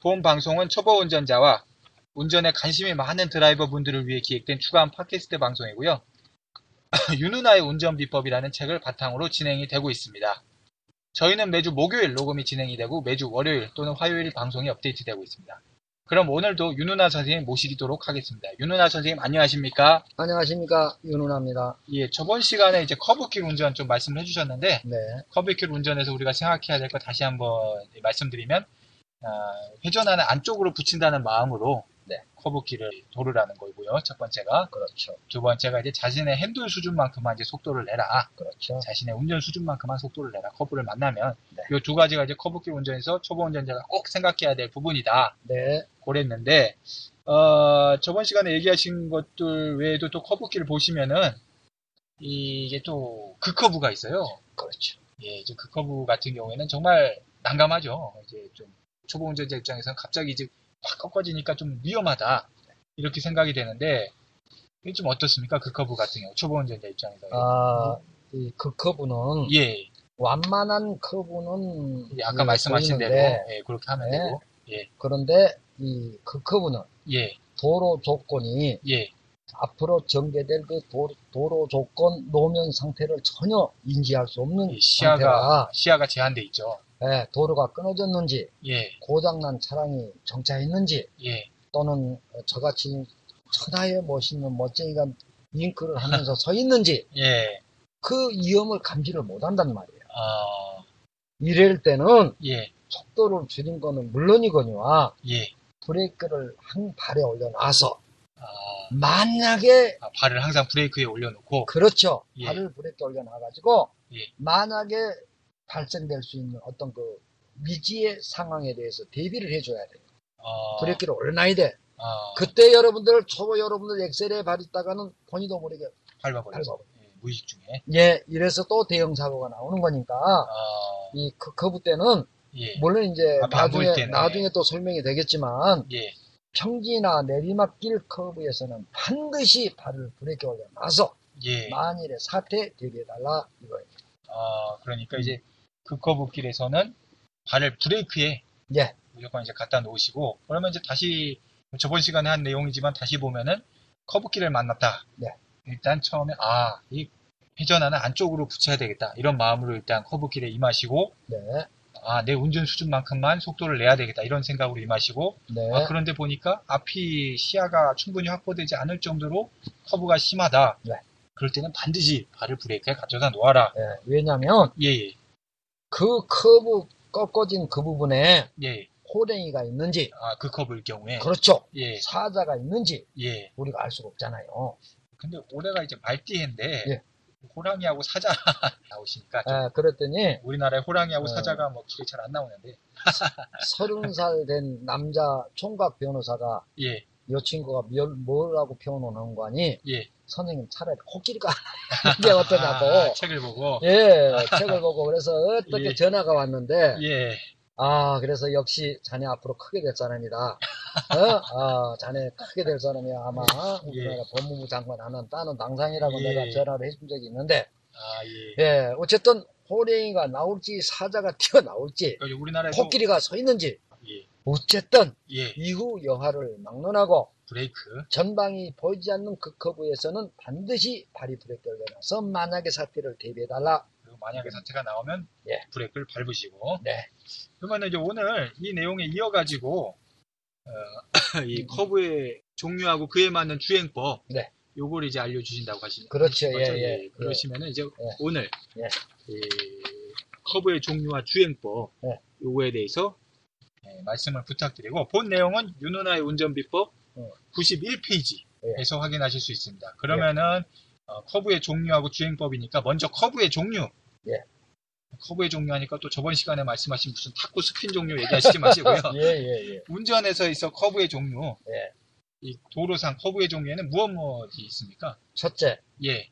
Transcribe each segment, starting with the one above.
본 방송은 초보 운전자와 운전에 관심이 많은 드라이버 분들을 위해 기획된 추가한 팟캐스트 방송이고요. 윤은아의 운전 비법이라는 책을 바탕으로 진행이 되고 있습니다. 저희는 매주 목요일 녹음이 진행이 되고 매주 월요일 또는 화요일 방송이 업데이트되고 있습니다. 그럼 오늘도 윤은아 선생님 모시도록 하겠습니다. 윤은아 선생님 안녕하십니까? 안녕하십니까 윤은아입니다. 예, 저번 시간에 이제 커브길 운전 좀 말씀을 해주셨는데 네, 커브길 운전에서 우리가 생각해야 될 거 다시 한번 말씀드리면 아, 회전하는 안쪽으로 붙인다는 마음으로 네. 커브길을 도르라는 거고요. 첫 번째가 그렇죠, 두 번째가 이제 자신의 핸들 수준만큼만 이제 속도를 내라. 그렇죠. 자신의 운전 수준만큼만 속도를 내라. 커브를 만나면 네. 이두 가지가 이제 커브길 운전에서 초보 운전자가 꼭 생각해야 될 부분이다. 네, 그랬는데 어, 저번 시간에 얘기하신 것들 외에도 또 커브길 보시면은 이게 또 급커브가 있어요. 그렇죠. 예, 이제 급커브 같은 경우에는 정말 난감하죠. 이제 좀 초보 운전자 입장에서는 갑자기 이제 확 꺾어지니까 좀 위험하다. 이렇게 생각이 되는데, 이게 좀 어떻습니까? 급커브 같은 경우, 초보 운전자 입장에서. 아, 이 급커브는 예, 완만한 커브는 예, 아까 예, 말씀하신 대로, 보이는데, 예, 그렇게 하면 네. 되고, 그런데 이 그 커브는 예, 도로 조건이 예, 앞으로 전개될 그 도, 도로 조건 노면 상태를 전혀 인지할 수 없는 이 시야가, 상태라 시야가 제한돼 있죠. 예, 도로가 끊어졌는지 예, 고장난 차량이 정차했는지 예, 또는 저같이 천하의 멋있는 멋쟁이가 윙크를 하면서 서 있는지 예, 그 위험을 감지를 못 한단 말이에요. 어, 이럴 때는 예, 속도를 줄인 거는 물론이거니와 예, 브레이크를 한 발에 올려놔서 아, 만약에 아, 발을 항상 브레이크에 올려놓고, 그렇죠. 예. 발을 브레이크에 올려놔가지고 예. 만약에 발생될 수 있는 어떤 그 미지의 상황에 대해서 대비를 해줘야 돼요. 어, 브레이크를 올려놔야 돼. 어, 그때 여러분들 초보 여러분들 엑셀에 발 있다가는 본인도 모르게 밟아버려서, 밟아버려. 예, 무의식 중에. 예 이래서 또 대형 사고가 나오는 거니까 어, 이 그, 커브 때는 예, 물론 이제 보일 나중에 때는. 나중에 또 설명이 되겠지만 예, 평지나 내리막길 커브에서는 반드시 발을 브레이크에 올려놔서 예. 만일의 사태에 대비해달라 이거예요. 어, 그러니까 이제 그 커브길에서는 발을 브레이크에 예, 무조건 이제 갖다 놓으시고 그러면 이제 다시 저번 시간에 한 내용이지만 다시 보면은 커브길을 만났다. 네. 일단 처음에 아, 이 회전하는 안쪽으로 붙여야 되겠다. 이런 마음으로 일단 커브길에 임하시고 네, 아, 내 운전 수준만큼만 속도를 내야 되겠다. 이런 생각으로 임하시고 네, 아, 그런데 보니까 앞이 시야가 충분히 확보되지 않을 정도로 커브가 심하다. 네. 그럴 때는 반드시 발을 브레이크에 가져다 놓아라. 예, 왜냐면 예, 예, 그 커브 꺾어진 그 부분에 예. 호랭이가 있는지 아, 급커브일 경우에. 그렇죠. 예, 사자가 있는지 예. 우리가 알 수가 없잖아요. 근데 올해가 이제 말띠해인데, 예. 호랑이하고 사자 나오시니까, 좀 예, 그랬더니 우리나라에 호랑이하고 네. 사자가 뭐 길에 잘 안 나오는데, 서른 살 된 남자 총각 변호사가 예, 이 친구가 뭘, 뭐라고 표현하는 거니 예. 선생님 차라리 코끼리 가 이게 어떠냐고. 아, 책을 보고, 예 책을 보고 그래서 어떻게 예. 전화가 왔는데. 예, 아 그래서 역시 자네 앞으로 크게 될 사람이다. 어? 아 자네 크게 될 사람이야 아마. 우리나라 법무부 장관 하는 따는 당상이라고 예. 내가 전화를 해준 적이 있는데. 아, 예. 예 어쨌든 호랭이가 나올지 사자가 튀어 나올지 그러니까 우리나라에서, 코끼리가 서 있는지 예, 어쨌든 예, 이후 여하를 막론하고 브레이크, 전방이 보이지 않는 그 커브에서는 반드시 발이 브레이크를 내놔서 만약에 사태를 대비해달라. 그리고 만약에 사태가 나오면, 예. 브레이크를 밟으시고, 네. 그러면 이제 오늘 이 내용에 이어가지고, 어, 이 커브의 종류하고 그에 맞는 주행법, 네. 요걸 이제 알려주신다고 하시는 그렇죠. 예, 거죠? 예. 그러시면은 이제 예. 오늘 예. 이 커브의 종류와 주행법 네. 요거에 대해서 예, 말씀을 부탁드리고 본 내용은 윤은아의 운전비법 어. 91페이지에서 확인하실 수 있습니다. 그러면은 어, 커브의 종류하고 주행법이니까 먼저 커브의 종류. 예. 커브의 종류 하니까 또 저번 시간에 말씀하신 무슨 탁구 스핀 종류 얘기하시지 마시고요. 예, 예, 예. 운전에서 있어 커브의 종류. 예. 이 도로상 커브의 종류에는 무엇 무엇이 있습니까? 첫째, 예,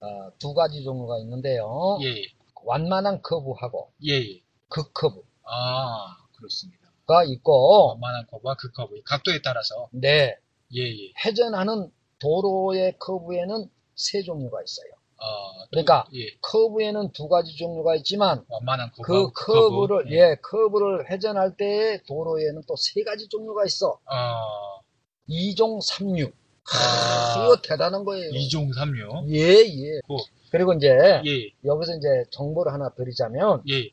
어, 두 가지 종류가 있는데요. 예, 완만한 커브하고 예, 예. 급커브가 아, 그렇습니다. 있고, 완만한 커브와 급커브, 이 각도에 따라서 네, 예, 예. 회전하는 도로의 커브에는 세 종류가 있어요. 어, 또, 그러니까 예, 커브에는 두 가지 종류가 있지만 완만한 커브, 급커브를 예, 커브를 회전할 때 도로에는 또 세 가지 종류가 있어. 어, 2종 3류. 아, 이거 대단한 거예요. 2종 3류, 예, 예. 그, 그리고 이제 예, 여기서 이제 정보를 하나 드리자면 예,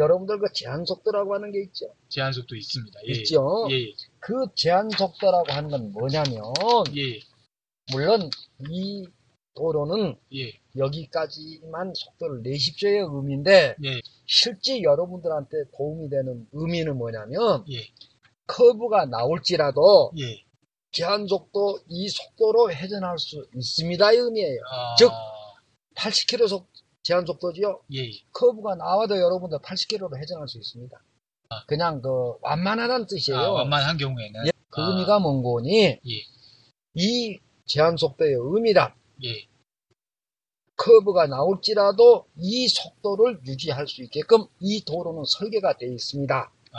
여러분들 그 제한 속도라고 하는 게 있죠. 제한 속도 있습니다. 예, 있죠. 예, 그 제한 속도라고 하는 건 뭐냐면 예, 물론 이 도로는 예, 여기까지만 속도를 내십시오의 의미인데 예, 실제 여러분들한테 도움이 되는 의미는 뭐냐면 예, 커브가 나올지라도 예. 제한 속도 이 속도로 회전할 수 있습니다의 의미예요. 아, 즉, 80km 속 제한 속도지요. 예, 예. 커브가 나와도 여러분들 80km로 회전할 수 있습니다. 그냥 그 완만하다는 뜻이에요. 아, 완만한 경우에는 예, 그 아, 의미가 뭔 거니? 예, 이 제한 속도의 의미란 예, 커브가 나올지라도 이 속도를 유지할 수 있게끔 이 도로는 설계가 되어 있습니다. 아,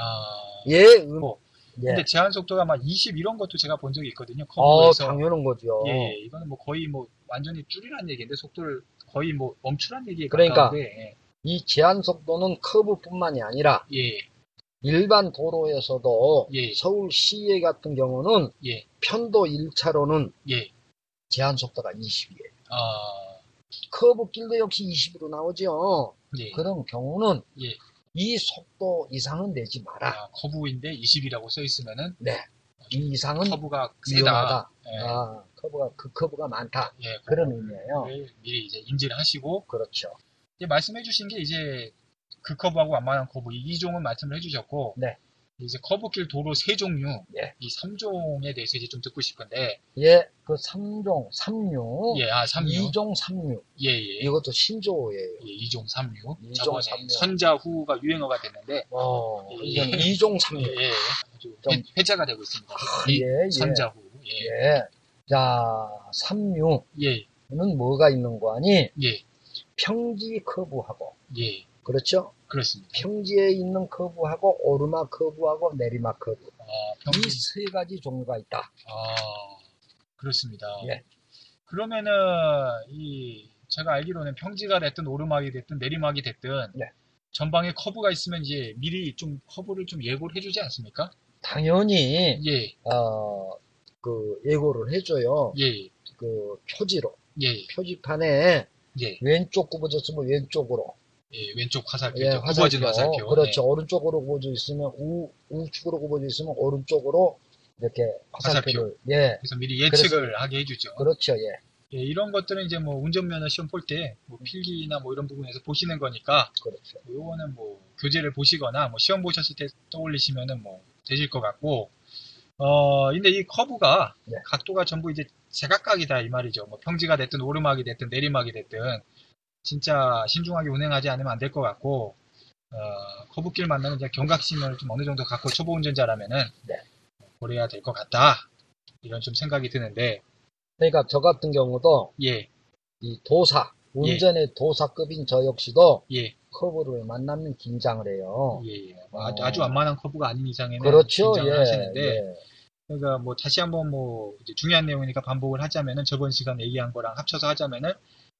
예, 음, 어, 예. 근데 제한 속도가 막 20 이런 것도 제가 본 적이 있거든요. 어, 커브에서. 당연한 거죠. 예, 이거는 뭐 거의 뭐 완전히 줄이란 얘기인데 속도를 거의 뭐 멈추란 얘기에 그러니까. 가까운데 이 제한 속도는 커브뿐만이 아니라 예, 일반 도로에서도 예. 서울 시외 같은 경우는 예, 편도 1차로는 예, 제한 속도가 20이에요. 아, 커브길도 역시 20으로 나오죠. 예, 그런 경우는 예. 이 속도 이상은 내지 마라. 아, 커브인데 20이라고 써 있으면은 네. 이 이상은 커브가 세다. 예, 아, 커브가 그 커브가 많다. 예, 그런 의미예요. 미리 이제 인지를 하시고 그렇죠. 이제 말씀해주신 게 이제 급커브하고 완만한 커브 이 2종은 말씀을 해주셨고 네. 이제 커브길 도로 세 종류 예. 이 3종에 대해서 이제 좀 듣고 싶은데 예, 그 3종, 3류, 예, 아 3류 2종, 3류. 예, 예. 이것도 신조어예요. 예, 2종 3류. 이종 저번에 삼류. 선자후가 유행어가 됐는데, 어, 예. 이건 2종, 예, 3류. 예. 아주 좀- 회- 회자가 되고 있습니다. 예, 이 예. 선자후. 예, 예. 자, 3류는 예, 뭐가 있는 거 아니? 예, 평지 커브하고, 예. 그렇죠? 그렇습니다. 평지에 있는 커브하고, 오르막 커브하고, 내리막 커브. 아, 이 평지. 세 가지 종류가 있다. 아, 그렇습니다. 예. 그러면은, 이, 제가 알기로는 평지가 됐든 오르막이 됐든 내리막이 됐든, 네. 전방에 커브가 있으면 이제 미리 좀 커브를 좀 예고를 해주지 않습니까? 당연히, 예, 어, 그, 예고를 해줘요. 예, 그, 표지로. 예, 표지판에 예, 왼쪽 굽어졌으면 왼쪽으로. 예, 왼쪽 화살표, 예, 죠 굽어진 화살표. 그렇죠. 오른쪽으로 굽어져 있으면 우, 우측으로 굽어져 있으면 오른쪽으로 이렇게 화살표를 예. 그래서 미리 예측을 하게 해주죠. 그렇죠. 예. 예, 이런 것들은 이제 뭐 운전면허 시험 볼 때 뭐 필기나 뭐 이런 부분에서 보시는 거니까 그렇죠. 뭐 요거는 뭐 교재를 보시거나 뭐 시험 보셨을 때 떠올리시면은 뭐 되실 것 같고 어 근데 이 커브가 네. 각도가 전부 이제 제각각이다 이 말이죠. 뭐 평지가 됐든 오르막이 됐든 내리막이 됐든 진짜 신중하게 운행하지 않으면 안 될 것 같고 어 커브길 만나면 이제 경각심을 좀 어느 정도 갖고 초보 운전자라면은 네. 고려해야 될 것 같다 이런 좀 생각이 드는데 그러니까 저 같은 경우도 예 이 도사, 운전의 도사급인 저 역시도 예. 커브를 만나면 긴장을 해요. 예, 예. 뭐 아주, 어. 아주 완만한 커브가 아닌 이상에는 그렇죠. 긴장을 예. 하시는데 예. 그러니까 뭐 다시 한번 뭐 중요한 내용이니까 반복을 하자면은 저번 시간 얘기한 거랑 합쳐서 하자면은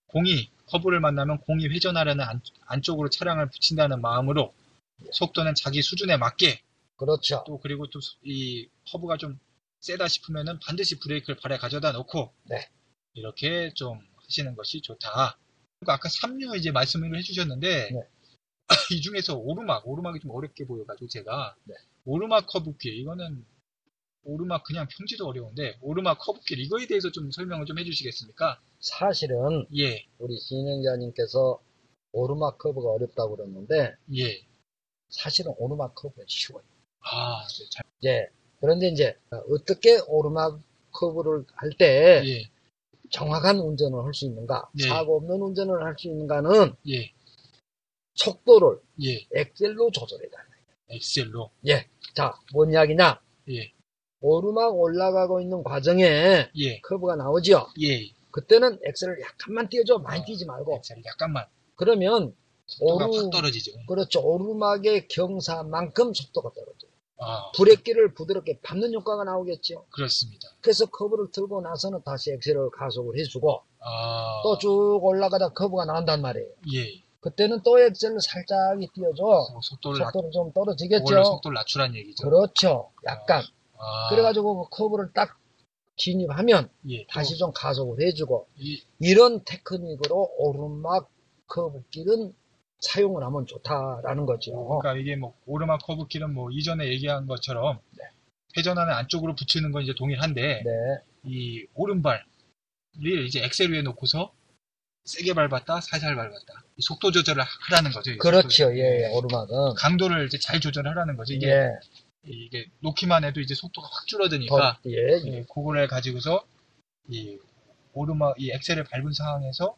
공이 커브를 만나면 공이 회전하려는 안, 안쪽으로 차량을 붙인다는 마음으로 속도는 자기 수준에 맞게 그렇죠. 또 그리고 또 이 커브가 좀 세다 싶으면은 반드시 브레이크를 발에 가져다 놓고 네. 이렇게 좀 하시는 것이 좋다. 그리고 아까 3류 이제 말씀을 해주셨는데 네. 이 중에서 오르막, 오르막이 좀 어렵게 보여가지고 제가 네. 오르막 커브길 이거는 오르막 그냥 평지도 어려운데 오르막 커브길 이거에 대해서 좀 설명을 좀 해주시겠습니까? 사실은 예, 우리 진행자님께서 오르막 커브가 어렵다고 그랬는데 예. 사실은 오르막 커브는 쉬워요. 아, 네, 잘, 예. 그런데 이제 어떻게 오르막 커브를 할때 예, 정확한 운전을 할 수 있는가, 네. 사고 없는 운전을 할 수 있는가는 예, 속도를 예. 엑셀로 조절해야 돼. 엑셀로. 자, 뭔 이야기냐? 예, 오르막 올라가고 있는 과정에 예, 커브가 나오죠. 예. 그때는 엑셀을 약간만 띄워줘. 많이 띄지 말고. 엑셀이 약간만 그러면 속도가 오르- 확 떨어지죠. 그렇죠. 오르막의 경사만큼 속도가 떨어져요. 아, 브레이크를 부드럽게 밟는 효과가 나오겠죠. 그렇습니다. 그래서 커브를 틀고 나서는 다시 엑셀을 가속을 해주고 아, 또 쭉 올라가다 커브가 나온단 말이에요. 예. 그때는 또 엑셀을 살짝 띄워줘. 어, 속도를 낮, 속도를 좀 떨어지겠죠. 속도를 낮추란 얘기죠. 그렇죠. 약간. 아, 그래가지고 그 커브를 딱 진입하면 예, 다시 또 좀 가속을 해주고 이, 이런 테크닉으로 오르막 커브길은 사용을 하면 좋다라는 거죠. 그러니까 이게 뭐 오르막 커브길은 뭐 이전에 얘기한 것처럼 네. 회전하는 안쪽으로 붙이는 건 이제 동일한데 네, 이 오른발을 이제 엑셀 위에 놓고서 세게 밟았다, 살살 밟았다. 이 속도 조절을 하라는 거죠. 이 그렇죠. 예, 예, 오르막은. 강도를 이제 잘 조절하라는 거죠. 이게 예, 이게 놓기만 해도 이제 속도가 확 더, 줄어드니까 예, 예. 예, 그거를 가지고서 이 오르막 이 엑셀을 밟은 상황에서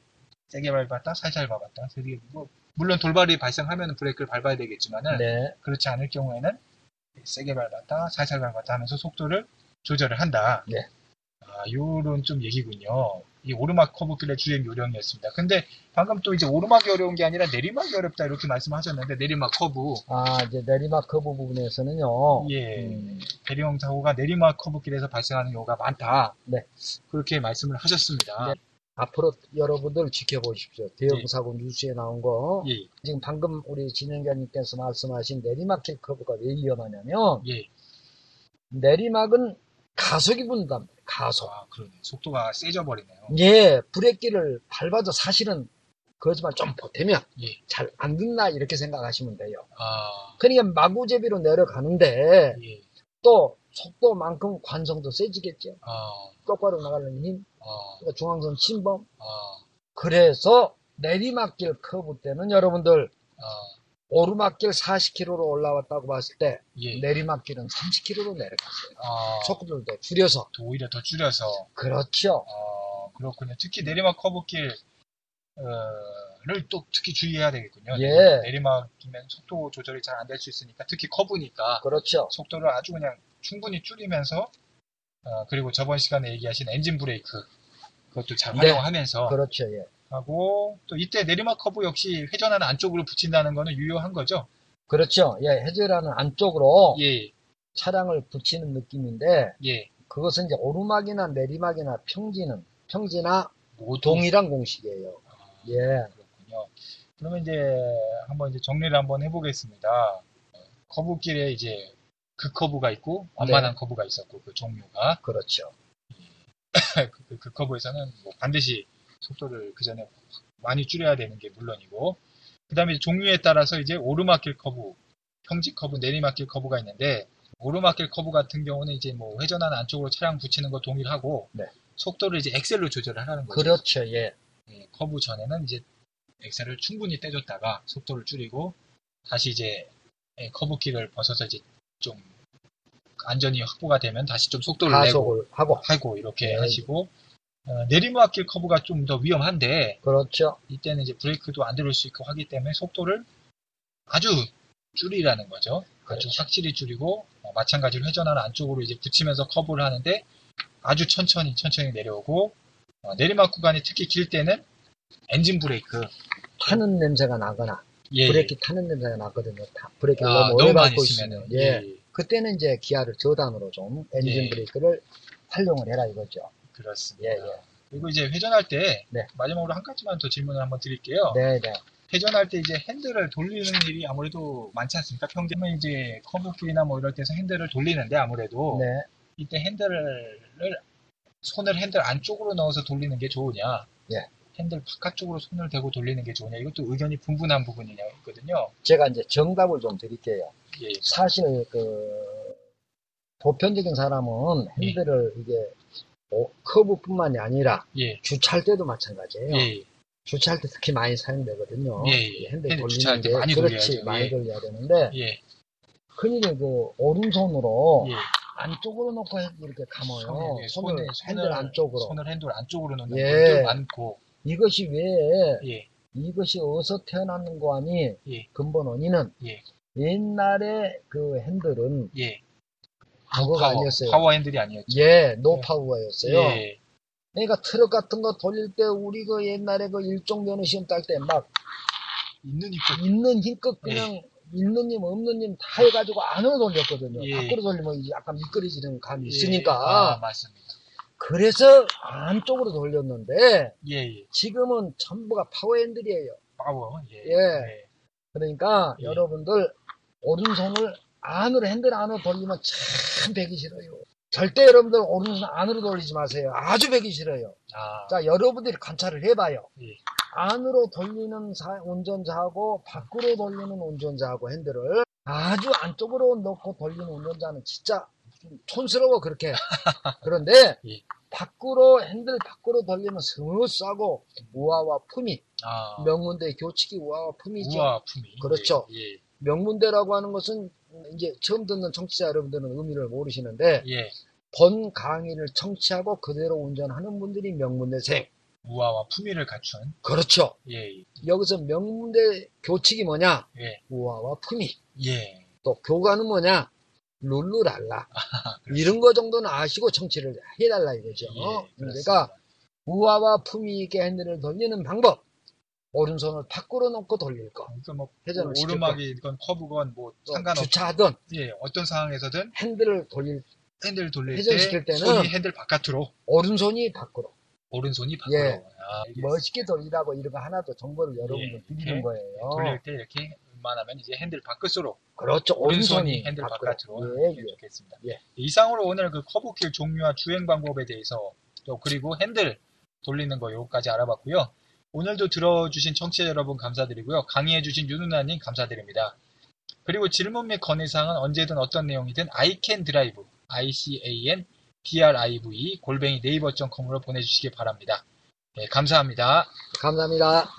세게 밟았다, 살살 밟았다. 이게 뭐 물론 돌발이 발생하면 브레이크를 밟아야 되겠지만은 네, 그렇지 않을 경우에는 세게 밟았다, 살살 밟았다 하면서 속도를 조절을 한다. 네. 아, 요런 좀 얘기군요. 이 오르막 커브길의 주행 요령이었습니다. 근데 방금 또 이제 오르막이 어려운 게 아니라 내리막이 어렵다 이렇게 말씀하셨는데 내리막 커브. 아, 이제 내리막 커브 부분에서는요. 예. 음, 대리형 사고가 내리막 커브길에서 발생하는 경우가 많다. 네. 그렇게 말씀을 하셨습니다. 네. 앞으로 여러분들 지켜보십시오. 대형 예. 사고 뉴스에 나온 거. 예, 지금 방금 우리 진행자님께서 말씀하신 내리막길 커브가 왜 위험하냐면 예. 내리막은 가속이 분단 말이에요. 가속. 아, 그러네. 속도가 세져 버리네요. 예, 브레이크를 밟아도 사실은 그렇지만 좀 보태면 예. 잘안 듣나 이렇게 생각하시면 돼요. 아, 그러니까 마구제비로 내려가는데 예. 또 속도만큼 관성도 세지겠죠. 아, 똑바로 나가는 힘, 아, 그러니까 중앙선 침범. 아, 그래서 내리막길 커브 때는 여러분들 아, 오르막길 40km로 올라왔다고 봤을 때 예. 내리막길은 30km로 내려갔어요. 아, 속도를 더 줄여서. 또 오히려 더 줄여서 그렇죠. 어, 그렇군요. 특히 내리막 커브길 어, 를또 특히 주의해야 되겠군요. 예. 내리막이면 속도 조절이 잘 안 될 수 있으니까 특히 커브니까 그렇죠. 속도를 아주 그냥 충분히 줄이면서 어, 그리고 저번 시간에 얘기하신 엔진 브레이크 그것도 잘 네. 활용하면서 그렇죠. 예. 하고 또 이때 내리막 커브 역시 회전하는 안쪽으로 붙인다는 거는 유효한 거죠. 그렇죠. 예, 회전하는 안쪽으로 예, 차량을 붙이는 느낌인데 예. 그것은 이제 오르막이나 내리막이나 평지는 평지나 모두 동일한 공식이에요. 아, 예. 그렇군요. 그러면 이제 한번 이제 정리를 한번 해보겠습니다. 어, 커브길에 이제 급커브가 있고 완만한 커브가 있었고 그 종류가 그렇죠. 그, 그, 급커브에서는 뭐 반드시 속도를 그 전에 많이 줄여야 되는 게 물론이고 그 다음에 종류에 따라서 이제 오르막길 커브, 평지 커브, 내리막길 커브가 있는데 오르막길 커브 같은 경우는 이제 뭐 회전하는 안쪽으로 차량 붙이는 거 동일하고 네. 속도를 이제 엑셀로 조절을 하는 거죠. 그렇죠. 예. 예, 커브 전에는 이제 엑셀을 충분히 떼줬다가 속도를 줄이고 다시 이제 예, 커브길을 벗어서 이제 좀 안전이 확보가 되면 다시 좀 속도를 내고 하고 하고 이렇게 네. 하시고 어, 내리막길 커브가 좀 더 위험한데 그렇죠. 이때는 이제 브레이크도 안 들을 수 있고 하기 때문에 속도를 아주 줄이라는 거죠. 아주 그렇죠. 확실히 줄이고 어, 마찬가지로 회전하는 안쪽으로 이제 붙이면서 커브를 하는데 아주 천천히 천천히 내려오고 어, 내리막 구간이 특히 길 때는 엔진 브레이크 타는 냄새가 나거나 예, 브레이크 타는 냄새가 나거든요. 타- 브레이크를 아, 너무 오래 밟고 있으면 예. 그때는 이제 기어를 저단으로 좀 엔진 예. 브레이크를 활용을 해라 이거죠. 그렇습니다. 예, 예. 그리고 이제 회전할 때 네. 마지막으로 한 가지만 더 질문을 한번 드릴게요. 네, 네. 회전할 때 이제 핸들을 돌리는 일이 아무래도 많지 않습니까? 평균은 이제 커브길이나 뭐 이럴 때서 핸들을 돌리는데 아무래도 네. 이때 핸들을 손을 핸들 안쪽으로 넣어서 돌리는 게 좋으냐? 예. 핸들 바깥쪽으로 손을 대고 돌리는 게 좋으냐? 이것도 의견이 분분한 부분이냐 있거든요. 제가 이제 정답을 좀 드릴게요. 예, 예. 사실 그 보편적인 사람은 예. 핸들을 이게 오- 커브뿐만이 아니라 예, 주차할 때도 마찬가지예요. 예, 주차할 때 특히 많이 사용되거든요. 예, 예. 핸들 돌리는 때게 많이 그렇지 돌려야죠. 많이 예. 돌려야 되는데 예. 흔히 그 오른손으로 예. 안쪽으로 놓고 이렇게 감아요. 예, 손을 손에- 핸들 안쪽으로. 손을 핸들 안쪽으로 놓는 예. 분들 많고. 이것이 왜 예. 이것이 어디서 태어났는 거 아니? 예. 근본 원인은 예. 옛날에 그 핸들은 예. 파워가 아니었어요. 파워 핸들이 아니었죠. 예, 노파워였어요. 예. 그러니까 트럭 같은 거 돌릴 때 우리 그 옛날에 그 일종 면허 시험 딸 때 막 있는 입고 있는 힘껏 그냥 있는 힘 없는 힘 다 해가지고 안으로 돌렸거든요. 예. 밖으로 돌리면 약간 미끄러지는 감이 아, 있으니까 맞습니다. 그래서 안쪽으로 돌렸는데 예, 예. 지금은 전부가 파워핸들이에요. 파워. 예. 예. 그러니까 예. 여러분들 오른손을 안으로 핸들 안으로 돌리면 참 배기 싫어요. 절대 여러분들 오른손 안으로 돌리지 마세요. 아주 배기 싫어요. 아, 자, 여러분들이 관찰을 해봐요. 예. 안으로 돌리는 사- 운전자하고 밖으로 돌리는 운전자하고 핸들을 아주 안쪽으로 넣고 돌리는 운전자는 진짜 좀 촌스러워 그렇게. 그런데 예. 밖으로 핸들 밖으로 돌리면 스무스하고 우아와 품위 아, 명문대 교칙이 우아와 품위죠. 우아와 품위. 그렇죠. 예. 명문대라고 하는 것은 이제 처음 듣는 청취자 여러분들은 의미를 모르시는데 예. 예. 본 강의를 청취하고 그대로 운전하는 분들이 명문대생. 우아와 품위를 갖춘. 그렇죠. 예. 예. 여기서 명문대 교칙이 뭐냐? 예. 우아와 품위. 예. 또 교과는 뭐냐? 룰루랄라. 그렇습니다. 이런 거 정도는 아시고 청취를 해달라 이거죠. 예, 그러니까. 우아와 품위 있게 핸들을 돌리는 방법. 오른손을 밖으로 놓고 돌릴 거. 그러니까 뭐 회전을 시킬 오르막이건 커브건 뭐또 상관없이 주차하든 예, 어떤 상황에서든 핸들을 돌릴 핸들 돌릴 회전시킬 때 때는 손이 핸들 바깥으로 오른손이 밖으로. 오른손이 밖으로 예. 아, 멋있게 돌리라고 이런 거 하나도 정보를 여러분들 예, 드리는 거예요. 돌릴 때 이렇게 웬만하면 이제 핸들 밖으로 그렇죠. 오른손이 핸들. 바깥으로 예, 이렇게 예. 좋겠습니다. 예. 이상으로 오늘 그 커브길 종류와 주행 방법에 대해서 또 그리고 핸들 돌리는 거 요거까지 알아봤고요. 오늘도 들어주신 청취자 여러분 감사드리고요. 강의해주신 윤누나님 감사드립니다. 그리고 질문 및 건의사항은 언제든 어떤 내용이든 iCanDrive, I-C-A-N D-R-I-V 골뱅이 네이버.com으로 보내주시기 바랍니다. 네, 감사합니다. 감사합니다.